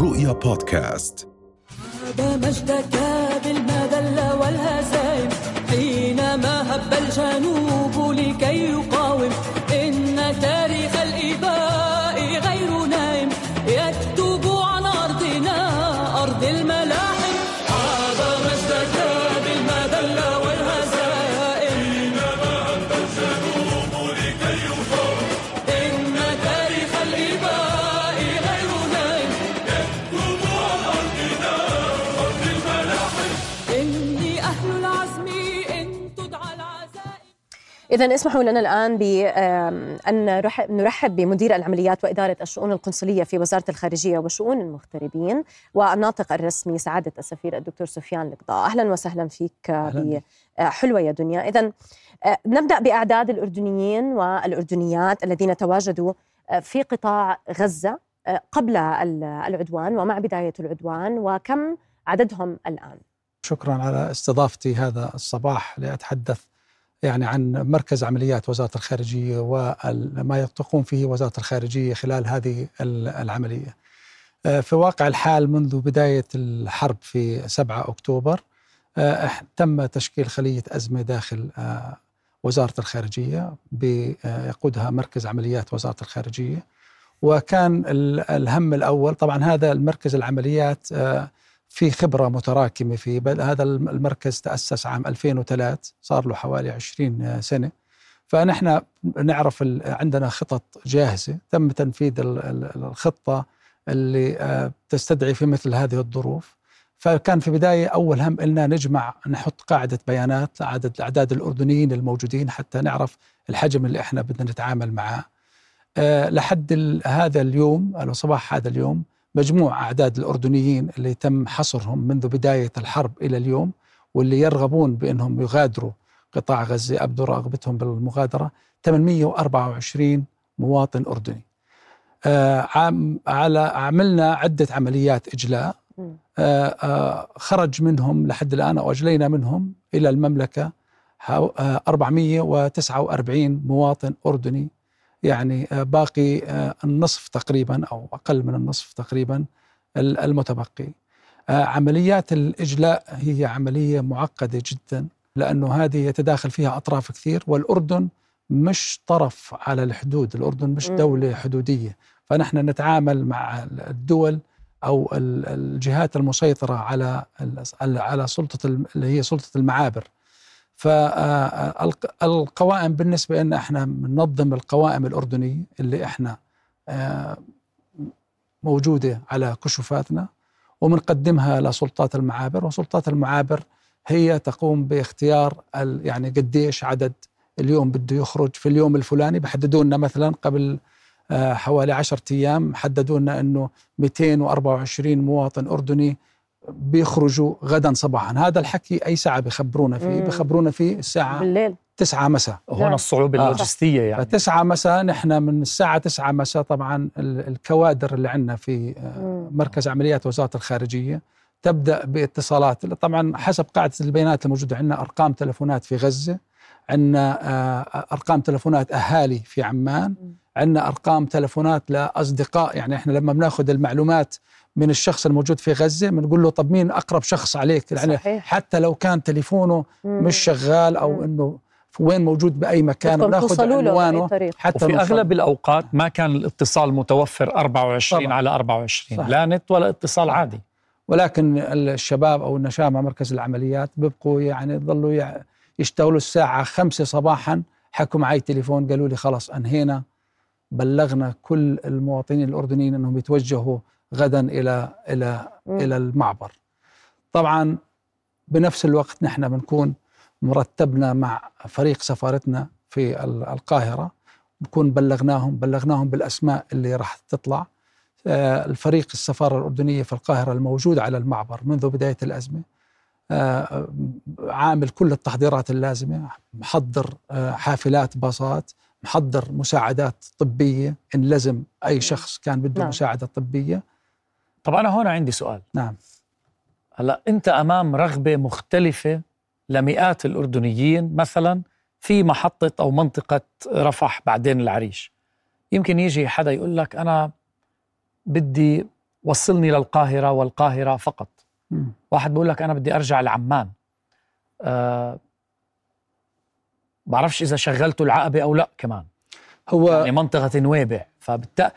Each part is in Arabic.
رؤيا بودكاست. هذا مجدك بالمذلة والهزائم. حينما هب الجنوب إذا اسمحوا لنا الآن بأن نرحب بمدير العمليات وإدارة الشؤون القنصلية في وزارة الخارجية وشؤون المغتربين والناطق الرسمي سعادة السفير الدكتور سفيان القضاء أهلا وسهلا فيك أهلاً. بحلوة يا دنيا. إذا نبدأ بأعداد الأردنيين والأردنيات الذين تواجدوا آه، في قطاع غزة آه، قبل ال- العدوان ومع بداية العدوان وكم عددهم الآن؟ شكرا على استضافتي هذا الصباح لأتحدث يعني عن مركز عمليات وزارة الخارجية وما تقوم فيه وزارة الخارجية خلال هذه ال- العملية. آه، في واقع الحال منذ بداية الحرب في 7 أكتوبر آه، تم تشكيل خلية أزمة داخل آه، وزارة الخارجية بيقودها مركز عمليات وزارة الخارجية. وكان ال- الهم الأول طبعا هذا المركز العمليات في خبرة متراكمة في هذا الم- المركز تأسس عام 2003 صار له حوالي 20 سنة. فنحن نعرف عندنا خطط جاهزة تم تنفيذ ال- ال- الخطة اللي آه، تستدعي في مثل هذه الظروف. فكان في بداية أول هم إلنا نجمع نحط قاعدة بيانات عدد الأعداد الأردنيين الموجودين حتى نعرف الحجم اللي إحنا بدنا نتعامل معاه. آه، لحد هذا اليوم أو صباح هذا اليوم مجموع أعداد الأردنيين اللي تم حصرهم منذ بداية الحرب إلى اليوم واللي يرغبون بأنهم يغادروا قطاع غزة أبدوا رغبتهم بالمغادرة. 824 مواطن أردني. آه، عام على عملنا عدة عمليات إجلاء. آه، آه، خرج منهم لحد الآن أو أجلينا منهم إلى المملكة حو- آه، 449 مواطن أردني. يعني آه، باقي آه، النصف تقريبا أو أقل من النصف تقريبا ال- المتبقي. آه، عمليات الإجلاء هي عملية معقدة جدا لأنه هذه يتداخل فيها أطراف كثير والأردن مش طرف على الحدود الأردن مش مم. دولة حدودية. فنحن نتعامل مع الدول ال- الجهات المسيطرة على على الم- اللي هي سلطة المعابر. فالقوائم بالنسبة لنا إحنا بننظم القوائم الأردنية اللي إحنا آه، موجودة على كشوفاتنا وبنقدمها لسلطات المعابر وسلطات المعابر هي تقوم باختيار يعني قديش عدد اليوم بده يخرج في اليوم الفلاني. بحددوا لنا مثلا قبل آه، حوالي عشرة أيام حددوا لنا أنه 224 مواطن أردني بيخرجوا غدا صباحا هذا الحكي أي ساعة بخبرونا فيه. بخبرونا فيه الساعة بالليل 9 مساء نعم. هنا الصعوبة آه. اللوجستية يعني فتسعة مساء نحن من الساعة تسعة مساء طبعا ال- الكوادر اللي عندنا في آه،. مركز عمليات وزارة الخارجية تبدأ باتصالات طبعا حسب قاعدة البيانات الموجودة عندنا أرقام تلفونات في غزة عندنا آه، أرقام تلفونات أهالي في عمان عندنا أرقام تلفونات لأصدقاء يعني إحنا لما بناخذ المعلومات من الشخص الموجود في غزة بنقول له طب مين أقرب شخص عليك يعني صحيح. حتى لو كان تليفونه مم. مش شغال أو مم. إنه في وين موجود بأي مكان بأي عنوانه حتى وفي نوصل. أغلب الأوقات ما كان الاتصال متوفر 24 طبعاً. على 24 صح. لا نت ولا اتصال عادي ولكن الشباب أو النشامة مركز العمليات بيبقوا يعني يضلوا يع- يشتغلوا الساعة خمسة صباحا. حكوا معي تليفون قالوا لي خلاص أنهينا. بلغنا كل المواطنين الأردنيين إنهم يتوجهوا غدا إلى إلى مم. إلى المعبر. طبعا بنفس الوقت نحن بنكون مرتبنا مع فريق سفارتنا في ال- القاهرة. بكون بلغناهم بلغناهم بالأسماء اللي راح تطلع. آه، الفريق السفارة الأردنية في القاهرة الموجود على المعبر منذ بداية الأزمة. عامل كل التحضيرات اللازمة محضر آه، حافلات باصات محضر مساعدات طبية إن لزم أي شخص كان بده نعم. مساعدة طبية. طب أنا هون عندي سؤال. نعم. هلا أنت أمام رغبة مختلفة لمئات الأردنيين مثلا في محطة أو منطقة رفح بعدين العريش. يمكن يجي حدا يقول لك أنا بدي وصلني للقاهرة والقاهرة فقط. مم. واحد بقول لك أنا بدي أرجع لعمان. أه بعرفش إذا شغلته العقبة أو لا كمان. هو يعني منطقة نويبع. فبالتالي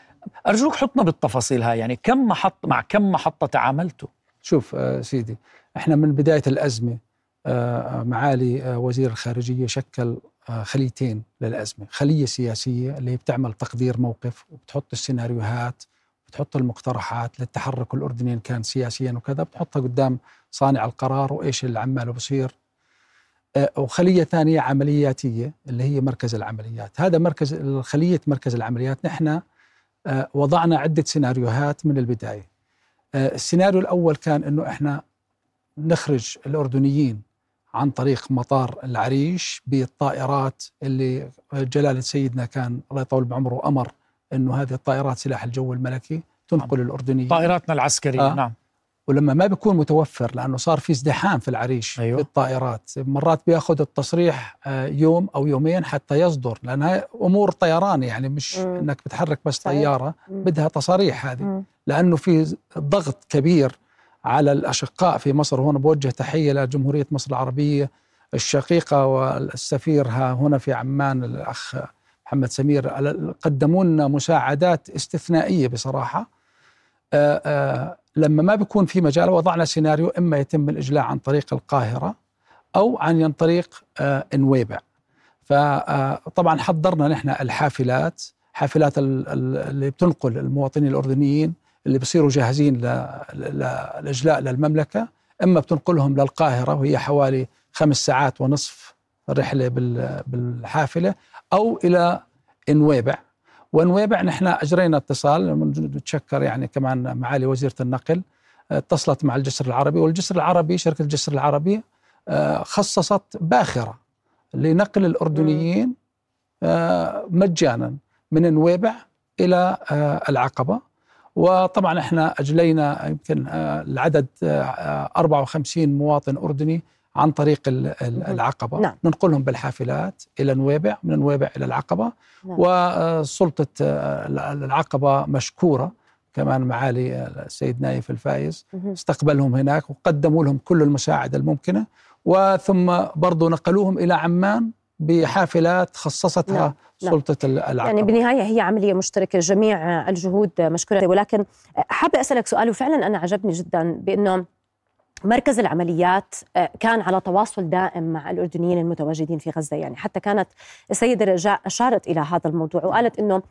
أرجوك حطنا بالتفاصيل هاي. يعني كم محط مع كم محطة تعاملتوا؟ شوف آه، سيدي إحنا من بداية الأزمة آه، معالي آه، وزير الخارجية شكل خليتين للأزمة، خلية سياسية اللي هي بتعمل تقدير موقف وبتحط السيناريوهات بتحط المقترحات للتحرك الأردني إن كان سياسيا وكذا بتحطها قدام صانع القرار وإيش اللي عماله بصير. آه، وخلية ثانية عملياتية اللي هي مركز العمليات، هذا مركز خلية مركز العمليات. نحن آه، وضعنا عدة سيناريوهات من البداية. آه، السيناريو الأول كان إنه إحنا نخرج الأردنيين عن طريق مطار العريش بالطائرات اللي جلاله سيدنا كان الله يطول بعمره أمر إنه هذه الطائرات سلاح الجو الملكي تنقل الأردنيين طائراتنا العسكرية آه. نعم ولما ما بيكون متوفر لأنه صار في ازدحام في العريش أيوه. في الطائرات مرات بيأخذ التصريح آه، يوم أو يومين حتى يصدر لأن هاي أمور طيران يعني مش مم. إنك بتحرك بس. طيارة مم. بدها تصاريح هذه مم. لأنه في ضغط كبير على الأشقاء في مصر وهنا بوجه تحية لجمهورية مصر العربية الشقيقة والسفير ها هنا في عمان الأخ محمد سمير قدموا لنا مساعدات استثنائية بصراحة. آه، آه، لما ما بيكون في مجال وضعنا سيناريو إما يتم الاجلاء عن طريق القاهرة أو عن طريق آه، نويبع. فطبعا حضرنا نحن الحافلات حافلات ال- ال- اللي بتنقل المواطنين الأردنيين اللي بصيروا جاهزين للاجلاء للمملكة إما بتنقلهم للقاهرة وهي حوالي خمس ساعات ونصف رحله بال- بالحافلة أو إلى نويبع ونويبع نحن أجرينا اتصال بتشكر يعني كمان معالي وزيرة النقل اتصلت مع الجسر العربي والجسر العربي شركة الجسر العربي آه، خصصت باخرة لنقل الأردنيين آه، مجانا من نويبع إلى آه، العقبة. وطبعا إحنا أجلينا يمكن آه، العدد آه، آه، 54 مواطن أردني عن طريق ال- ال- مهم. العقبة نعم. ننقلهم بالحافلات إلى نويبع من نويبع إلى العقبة نعم. وسلطه آه، العقبة مشكورة كمان معالي السيد نايف الفايز. استقبلهم هناك وقدموا لهم كل المساعدة الممكنة وثم برضو نقلوهم إلى عمان بحافلات خصصتها نعم، نعم. سلطة العقبة يعني بالنهاية هي عملية مشتركة جميع الجهود مشكورة ولكن حابة أسألك سؤال وفعلا أنا عجبني جدا بأنه مركز العمليات آه، كان على تواصل دائم مع الأردنيين المتواجدين في غزة. يعني حتى كانت السيدة رجاء أشارت إلى هذا الموضوع وقالت أنه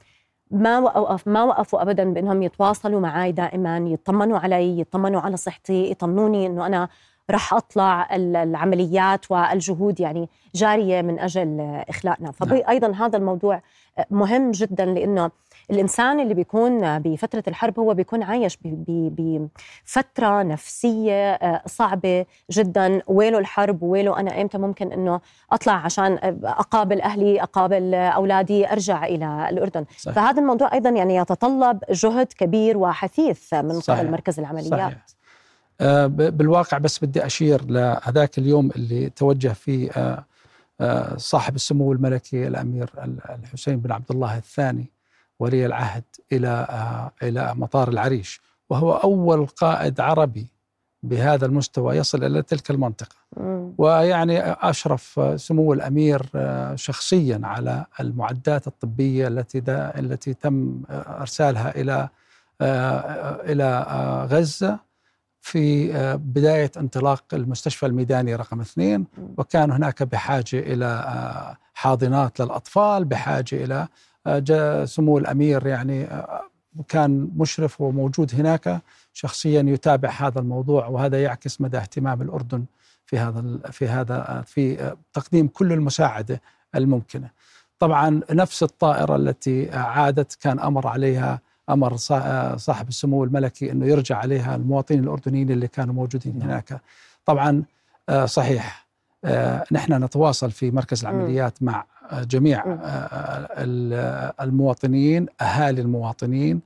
ما وقف ما وقفوا ابدا بإنهم يتواصلوا معي دائما يطمنوا علي يطمنوا على صحتي يطمنوني إنه أنا رح أطلع ال- العمليات والجهود يعني جارية من أجل اخلاءنا فايضا هذا الموضوع مهم جدا لإنه الإنسان اللي بيكون بفترة الحرب هو بيكون عايش بفترة نفسية آه، صعبة جدا ويله الحرب ويله أنا إمتى ممكن إنه أطلع عشان أقابل أهلي أقابل أولادي أرجع إلى الأردن صحيح. فهذا الموضوع أيضا يعني يتطلب جهد كبير وحثيث من صحيح. قبل مركز العمليات صحيح. آه، بالواقع بس بدي أشير لهذاك اليوم اللي توجه فيه آه، صاحب السمو الملكي الأمير ال- الحسين بن عبد الله الثاني ولي العهد إلى آه، إلى مطار العريش وهو أول قائد عربي بهذا المستوى يصل إلى تلك المنطقة. مم. ويعني أشرف سمو الأمير آه، شخصيا على المعدات الطبية التي التي تم آه، إرسالها إلى إلى غزة في بداية انطلاق المستشفى الميداني رقم اثنين. وكان هناك بحاجة إلى حاضنات للأطفال بحاجة إلى جاء سمو الأمير يعني آه، كان مشرف وموجود هناك شخصيا يتابع هذا الموضوع وهذا يعكس مدى اهتمام الأردن في هذا في هذا في آه، تقديم كل المساعدة الممكنة طبعا نفس الطائرة التي عادت كان أمر عليها أمر صا- صاحب السمو الملكي إنه يرجع عليها المواطنين الأردنيين اللي كانوا موجودين نعم. هناك. طبعا آه، صحيح آه، نحن نتواصل في مركز العمليات مع آه، جميع. آه، ال- المواطنين أهالي المواطنين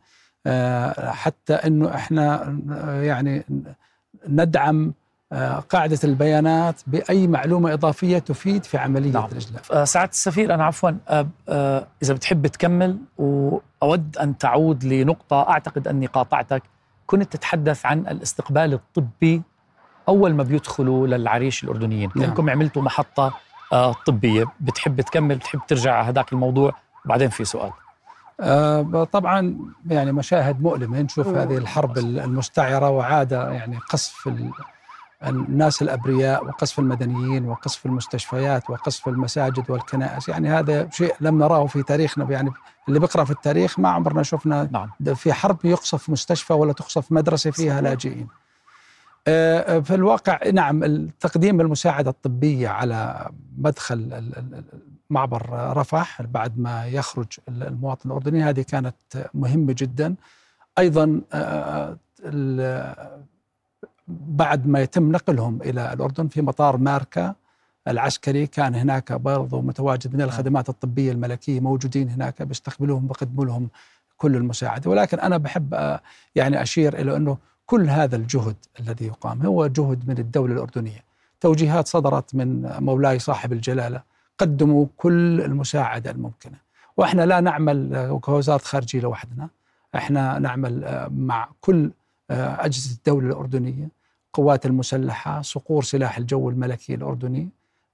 آه، حتى إنه إحنا يعني ندعم آه، قاعدة البيانات بأي معلومة إضافية تفيد في عملية نعم. الإجلاء. آه، سعادة السفير أنا عفوا إذا بتحب تكمل وأود أن تعود لنقطة أعتقد أني قاطعتك كنت تتحدث عن الاستقبال الطبي أول ما بيدخلوا للعريش الأردنيين نعم. كانكم عملتوا محطة آه، طبيه بتحب تكمل بتحب ترجع على هذاك الموضوع وبعدين في سؤال آه، طبعا يعني مشاهد مؤلمة نشوف. هذه الحرب المستعرة وعاده يعني قصف ال- الناس الأبرياء وقصف المدنيين وقصف المستشفيات وقصف المساجد والكنائس يعني هذا شيء لم نراه في تاريخنا يعني اللي بيقرأ في التاريخ ما عمرنا شفنا نعم في حرب يقصف مستشفى ولا تقصف مدرسة فيها صحيح. لاجئين. آه، في الواقع نعم تقديم المساعدة الطبية على مدخل معبر رفح بعد ما يخرج المواطن الأردني هذه كانت مهمة جدا. أيضا آه، بعد ما يتم نقلهم إلى الأردن في مطار ماركا العسكري كان هناك برضو متواجد من الخدمات الطبية الملكية موجودين هناك بيستقبلوهم بيقدموا لهم كل المساعدة ولكن أنا بحب آه، يعني أشير إلى أنه كل هذا الجهد الذي يقام هو جهد من الدولة الأردنية. توجيهات صدرت من مولاي صاحب الجلالة قدموا كل المساعدة الممكنة. وإحنا لا نعمل كوزاره خارجية لوحدنا إحنا نعمل آه، مع كل آه، أجهزة الدولة الأردنية القوات المسلحة صقور سلاح الجو الملكي الأردني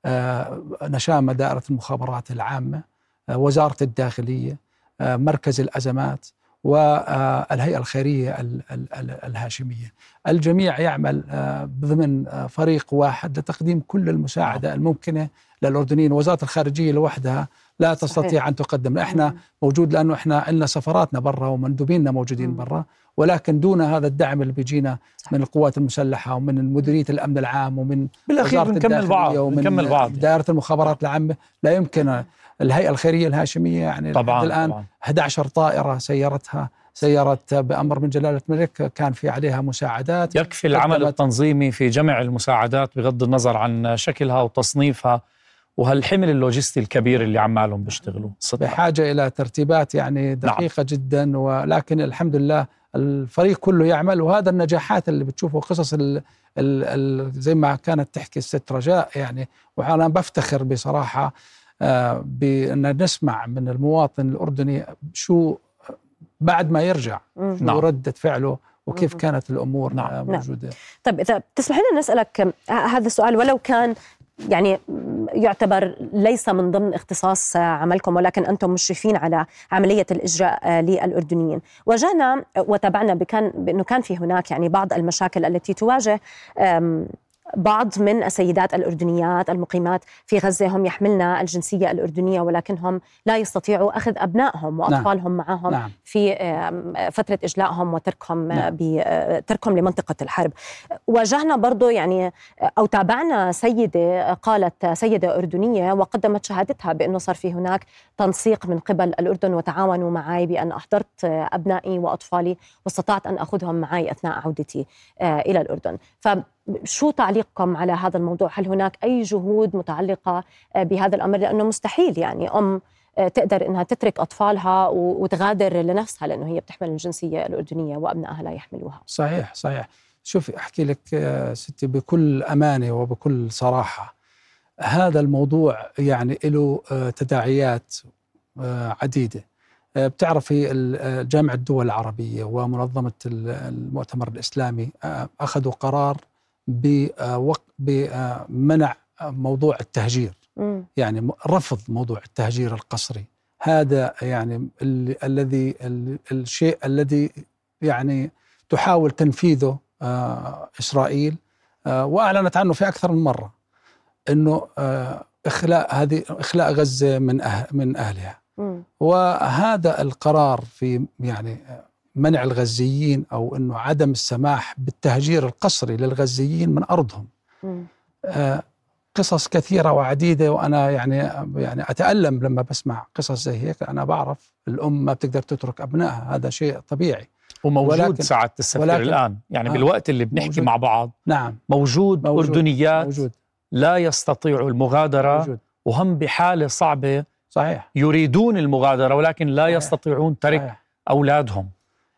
آه، نشامه دائره المخابرات العامة وزارة الداخلية آه، مركز الأزمات والهيئة الخيرية ال- ال- ال- الهاشمية. الجميع يعمل آه، ضمن آه، فريق واحد لتقديم كل المساعدة الممكنة للأردنيين، وزارة الخارجية لوحدها لا تستطيع صحيح. أن تقدم، إحنا موجود لأنه إحنا عندنا سفراتنا برا ومندوبيننا موجودين. برا، ولكن دون هذا الدعم اللي بيجينا من القوات المسلحة ومن مديرية الأمن العام ومن بالأخير وزارة بنكمل بعض ومن بنكمل بعض. دائرة المخابرات العامة. لا يمكن الهيئة الخيرية الهاشمية يعني طبعا الآن طبعا. 11 طائرة سيرتها سيرت بأمر من جلالة الملك كان في عليها مساعدات. يكفي العمل التنظيمي في جمع المساعدات بغض النظر عن شكلها وتصنيفها وهالحمل اللوجستي الكبير اللي عمالهم بيشتغلوا صدق. بحاجة إلى ترتيبات يعني دقيقة جدا ولكن الحمد لله الفريق كله يعمل وهذا النجاحات اللي بتشوفوا قصص ال ال ال زي ما كانت تحكي الست رجاء يعني وأنا بفتخر بصراحة آه، بأن نسمع من المواطن الأردني شو بعد ما يرجع نعم. ردة فعله وكيف. كانت الأمور نعم. آه، موجودة طيب إذا بتسمح لنا نسألك ه- هذا السؤال ولو كان يعني يعتبر ليس من ضمن اختصاص عملكم ولكن أنتم مشرفين على عملية الإجراء للأردنيين واجهنا وتابعنا بكان بأنه كان في هناك يعني بعض المشاكل التي تواجه بعض من السيدات الأردنيات المقيمات في غزة هم يحملن الجنسية الأردنية ولكنهم لا يستطيعوا أخذ أبنائهم وأطفالهم معهم نعم. في فترة إجلائهم وتركهم نعم. ب- تركهم لمنطقة الحرب. واجهنا برضو يعني أو تابعنا سيدة قالت سيدة أردنية وقدمت شهادتها بأنه صار في هناك تنسيق من قبل الأردن وتعاونوا معي بأن أحضرت أبنائي وأطفالي واستطعت أن أخذهم معي أثناء عودتي آه، إلى الأردن. فشو تعليقكم على هذا الموضوع؟ هل هناك أي جهود متعلقة آه، بهذا الأمر؟ لأنه مستحيل يعني أم آه، تقدر إنها تترك أطفالها وتغادر لنفسها لأنه هي بتحمل الجنسية الأردنية وأبنائها لا يحملوها. صحيح صحيح. شوفي أحكي لك آه، ستي بكل أمانة وبكل صراحة. هذا الموضوع يعني له تداعيات عديدة. بتعرفي جامعة الدول العربية ومنظمة ال- المؤتمر الإسلامي آه، أخذوا قرار بمنع موضوع التهجير. يعني م- رفض موضوع التهجير القسري هذا يعني ال- الذي ال- الشيء الذي يعني تحاول تنفيذه آه، إسرائيل آه، وأعلنت عنه في أكثر من مرة إنه آه، إخلاء هذه إخلاء غزة من أه من أهلها مم. وهذا القرار في يعني منع الغزيين أو إنه عدم السماح بالتهجير القسري للغزيين من أرضهم. آه، قصص كثيرة وعديدة وأنا يعني يعني أتألم لما بسمع قصص زي هيك أنا بعرف الأم ما بتقدر تترك أبنائها هذا شيء طبيعي وموجود ولكن- سعاده السفير ولكن- الآن يعني آه، بالوقت اللي بنحكي موجود. مع بعض نعم موجود, موجود. أردنيات موجود لا يستطيعوا المغادرة موجود وهم بحالة صعبة صحيح يريدون المغادرة ولكن لا صحيح. يستطيعون ترك صحيح. أولادهم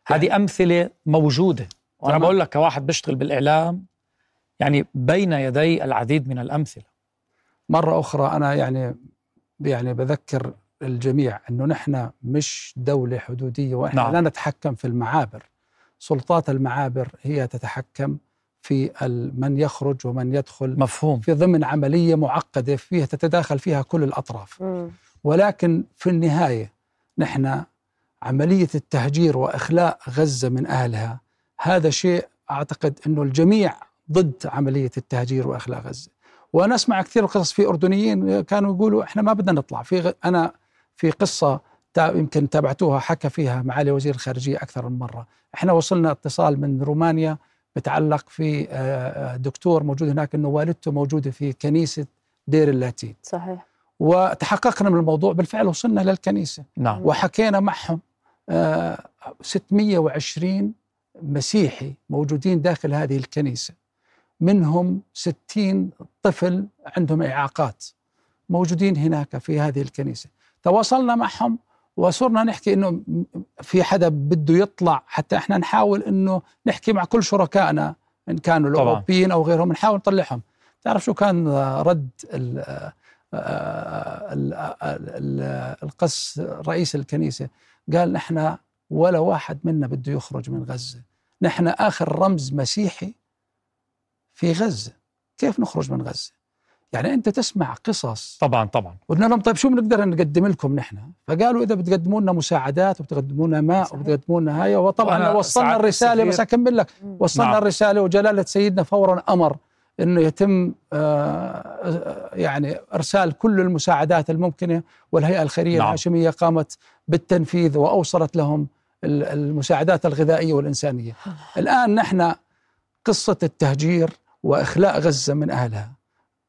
هذه أمثلة موجودة وأنا. بقول لك كواحد بيشتغل بالإعلام يعني بين يدي العديد من الأمثلة مرة أخرى أنا يعني يعني بذكر الجميع أنه نحن مش دولة حدودية وإحنا نعم. لا نتحكم في المعابر سلطات المعابر هي تتحكم في من يخرج ومن يدخل مفهوم في ضمن عملية معقدة فيها تتداخل فيها كل الأطراف مم. ولكن في النهاية نحن عملية التهجير وإخلاء غزة من أهلها. هذا شيء أعتقد إنه الجميع ضد عملية التهجير وإخلاء غزة. وأنا أسمع كثير قصص في أردنيين كانوا يقولوا إحنا ما بدنا نطلع. في غ... أنا في قصة تا... يمكن تابعتوها حكى فيها معالي وزير الخارجية أكثر من مرة. إحنا وصلنا اتصال من رومانيا متعلق في آه، آه، دكتور موجود هناك إنه والدته موجودة في كنيسة دير اللاتين. صحيح. وتحققنا من الموضوع. بالفعل وصلنا للكنيسة. نعم. وحكينا معهم. 620 مسيحي موجودين داخل هذه الكنيسة. منهم 60 طفل عندهم إعاقات موجودين هناك في هذه الكنيسة. تواصلنا معهم وصرنا نحكي إنه في حدا بده يطلع حتى إحنا نحاول إنه نحكي مع كل شركائنا إن كانوا. الأوروبيين أو غيرهم نحاول نطلعهم. تعرف شو كان رد آه، آه، ال- آه، ال- القس رئيس الكنيسة قال نحن ولا واحد منا بده يخرج من غزة. نحن آخر رمز مسيحي في غزة. كيف نخرج من غزة؟ يعني أنت تسمع قصص. طبعا طبعا. قلنا لهم طيب شو بنقدر نقدم لكم نحن؟ فقالوا إذا بتقدموا لنا مساعدات وبتقدموا لنا ماء. وبتقدموا لنا هاي وطبعا وصلنا سعادة الرسالة بس أكمل لك. وصلنا نعم. الرسالة وجلالة سيدنا فورا أمر. إنه يتم آه، يعني إرسال كل المساعدات الممكنة والهيئة الخيرية نعم. الهاشمية قامت بالتنفيذ وأوصلت لهم ال- المساعدات الغذائية والإنسانية. الآن نحن قصة التهجير وإخلاء غزة من أهلها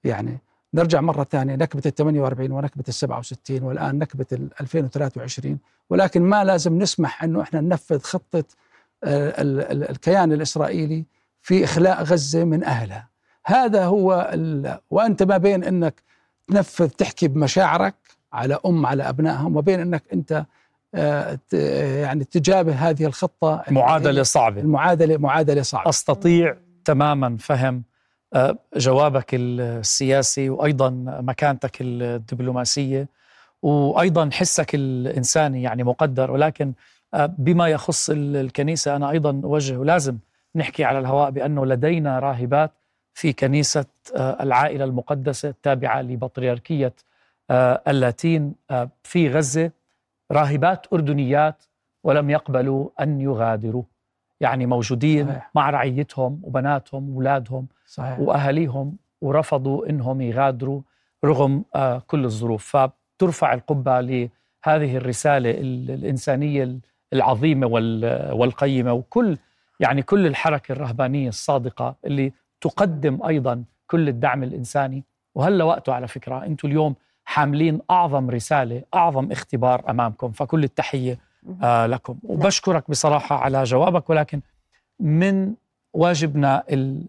يعني نرجع مرة ثانية نكبة ال 48 ونكبة ال 67 والآن نكبة ال 2023 ولكن ما لازم نسمح إنه إحنا ننفذ آه، ال- الكيان الإسرائيلي في إخلاء غزة من أهلها هذا هو ال... وأنت ما بين إنك تنفذ تحكي بمشاعرك على أم على أبنائهم وبين إنك أنت آه، يعني تجابه هذه الخطة. معادلة صعبة. المعادله معادلة صعبة. أستطيع تماما فهم آه، جوابك السياسي وأيضا مكانتك الدبلوماسية وأيضا حسك الإنساني يعني مقدر. ولكن آه، بما يخص ال- الكنيسة أنا أيضا أوجه ولازم نحكي على الهواء بأنه لدينا راهبات في كنيسة آه، العائلة المقدسة التابعة لبطريركية آه، اللاتين آه، في غزة. راهبات أردنيات ولم يقبلوا أن يغادروا. يعني موجودين صحيح. مع رعيتهم وبناتهم وأولادهم صحيح. وأهاليهم ورفضوا إنهم يغادروا رغم كل الظروف. فبترفع القبة لهذه الرسالة ال- الإنسانية العظيمة وال- والقيمة. وكل يعني كل الحركة الرهبانية الصادقة اللي تقدم أيضا كل الدعم الإنساني. وهلا وقته على فكرة أنتم اليوم حاملين أعظم رسالة أعظم اختبار أمامكم. فكل التحية آه لكم. وبشكرك بصراحة على جوابك ولكن من واجبنا ال-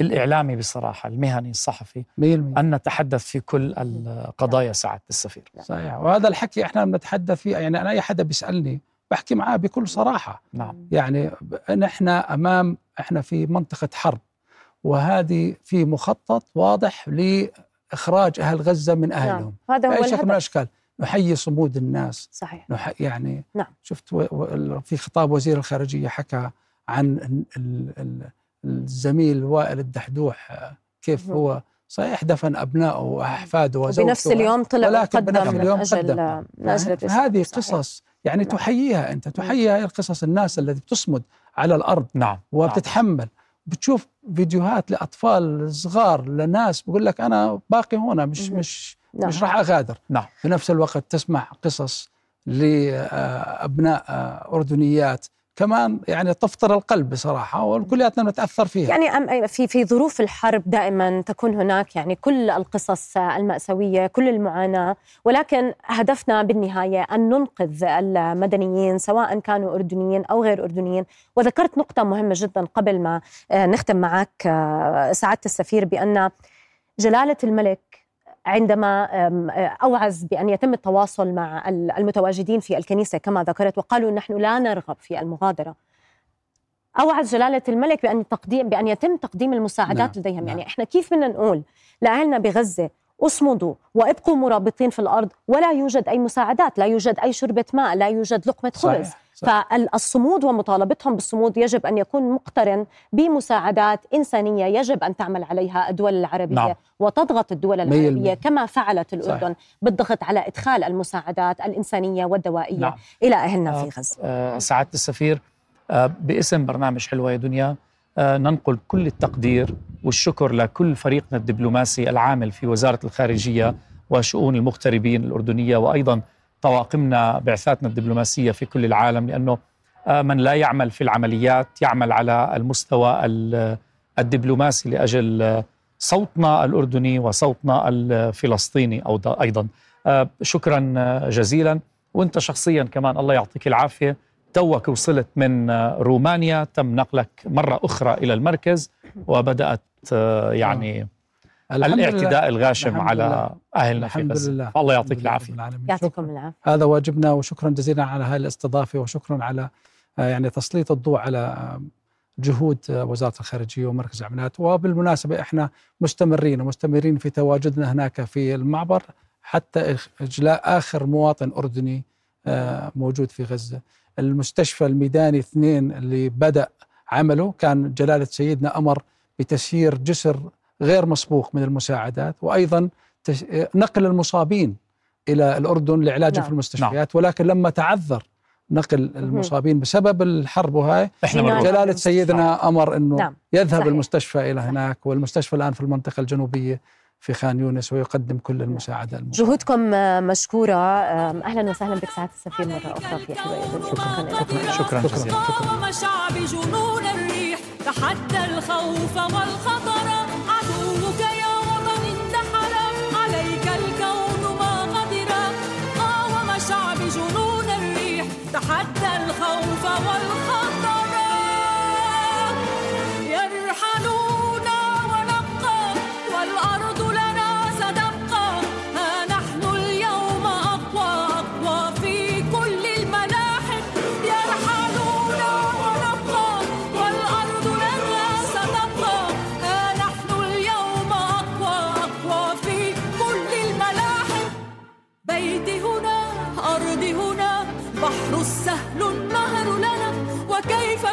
الإعلامي بصراحة المهني الصحفي 100% أن نتحدث في كل القضايا سعاده السفير. صحيح. وهذا الحكي إحنا بنتحدث فيه يعني أنا أي حدا بيسألني بحكي معاه بكل صراحة. نعم. يعني نحن أمام إحنا في منطقة حرب. وهذه في مخطط واضح لإخراج أهل غزة من أهلهم نعم. هذا هو بأي شكل من الهدف الأشكال نحيي صمود الناس صحيح نح يعني نعم. شفت و... و... في خطاب وزير الخارجية حكى عن ال... ال... ال... الزميل وائل الدحدوح كيف مهم. هو صحيح دفن أبنائه وأحفاده وزوجته وبنفس اليوم طلع ولكن بنفس اليوم أجل قدم. الرسالة. هذه صحيح. قصص يعني نعم. تحييها أنت تحيي هاي القصص الناس التي بتصمد على الأرض نعم وبتتحمل بتشوف فيديوهات لأطفال صغار لناس بقول لك أنا باقي هنا مش. مش نعم. مش راح أغادر نعم. في نفس الوقت تسمع قصص لأبناء أردنيات كمان يعني تفطر القلب بصراحة وكلياتنا نتأثر فيها. يعني في في ظروف الحرب دائما تكون هناك يعني كل القصص المأساوية كل المعاناة ولكن هدفنا بالنهاية أن ننقذ المدنيين سواء كانوا أردنيين أو غير أردنيين. وذكرت نقطة مهمة جدا قبل ما آه، نختم معك آه، سعادة السفير بأن جلالة الملك عندما آه، أوعز بأن يتم التواصل مع ال- المتواجدين في الكنيسة كما ذكرت وقالوا نحن لا نرغب في المغادرة. أوعز جلالة الملك بأن تقديم بأن يتم تقديم المساعدات نعم، لديهم. نعم. يعني إحنا كيف بدنا نقول لاهلنا بغزة اصمدوا وابقوا مرابطين في الأرض ولا يوجد أي مساعدات لا يوجد أي شربة ماء لا يوجد لقمة خبز. فالصمود ومطالبتهم بالصمود يجب أن يكون مقترن بمساعدات إنسانية يجب أن تعمل عليها الدول العربية نعم. وتضغط الدول مية العربية المية. كما فعلت الأردن صحيح. بالضغط على إدخال المساعدات الإنسانية والدوائية نعم. إلى أهلنا آه، في غزة آه، سعادة السفير آه، باسم برنامج حلوة يا دنيا آه، ننقل كل التقدير والشكر لكل فريقنا الدبلوماسي العامل في وزارة الخارجية وشؤون المغتربين الأردنية وأيضا طواقمنا بعثاتنا الدبلوماسية في كل العالم لأنه آه، من لا يعمل في العمليات يعمل على المستوى ال- الدبلوماسي لأجل آه، صوتنا الأردني وصوتنا الفلسطيني أو ده أيضا. آه، شكرا جزيلا. وأنت شخصيا كمان الله يعطيك العافية. توك وصلت من رومانيا. تم نقلك مرة أخرى إلى المركز وبدأت يعني. الاعتداء الغاشم الحمد على لله. أهلنا في الحمد غزة لله الله يعطيك الحمد لله العافية. يعطيكم. العافية هذا واجبنا وشكرا جزيلا على هذه الاستضافة وشكرا على آه، يعني تسليط الضوء على آه، جهود آه، وزارة الخارجية ومركز العمليات وبالمناسبة إحنا مستمرين ومستمرين في تواجدنا هناك في المعبر حتى إخ- إجلاء آخر مواطن أردني موجود في غزة. المستشفى الميداني اثنين اللي بدأ عمله كان جلالة سيدنا أمر بتسيير جسر غير مسبوق من المساعدات وأيضا نقل المصابين إلى الأردن لعلاجهم نعم. في المستشفيات ولكن لما تعذر نقل المصابين بسبب الحرب وهاي إحنا. جلالة سيدنا أمر إنه نعم. يذهب صحيح. المستشفى إلى صحيح. هناك والمستشفى الآن في المنطقة الجنوبية في خان يونس ويقدم كل المساعدة المتاحة. جهودكم مشكورة آه، أهلا وسهلا بك سعادة السفير مرة أخرى في يا دنيا شكرا لك شكرا جزيلا قاوم شعبي جنون الريح تحدى الخوف والخطر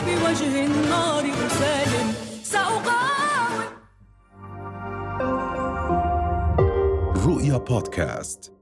بوجه النار أسالم سأقاوم. رؤيا بودكاست.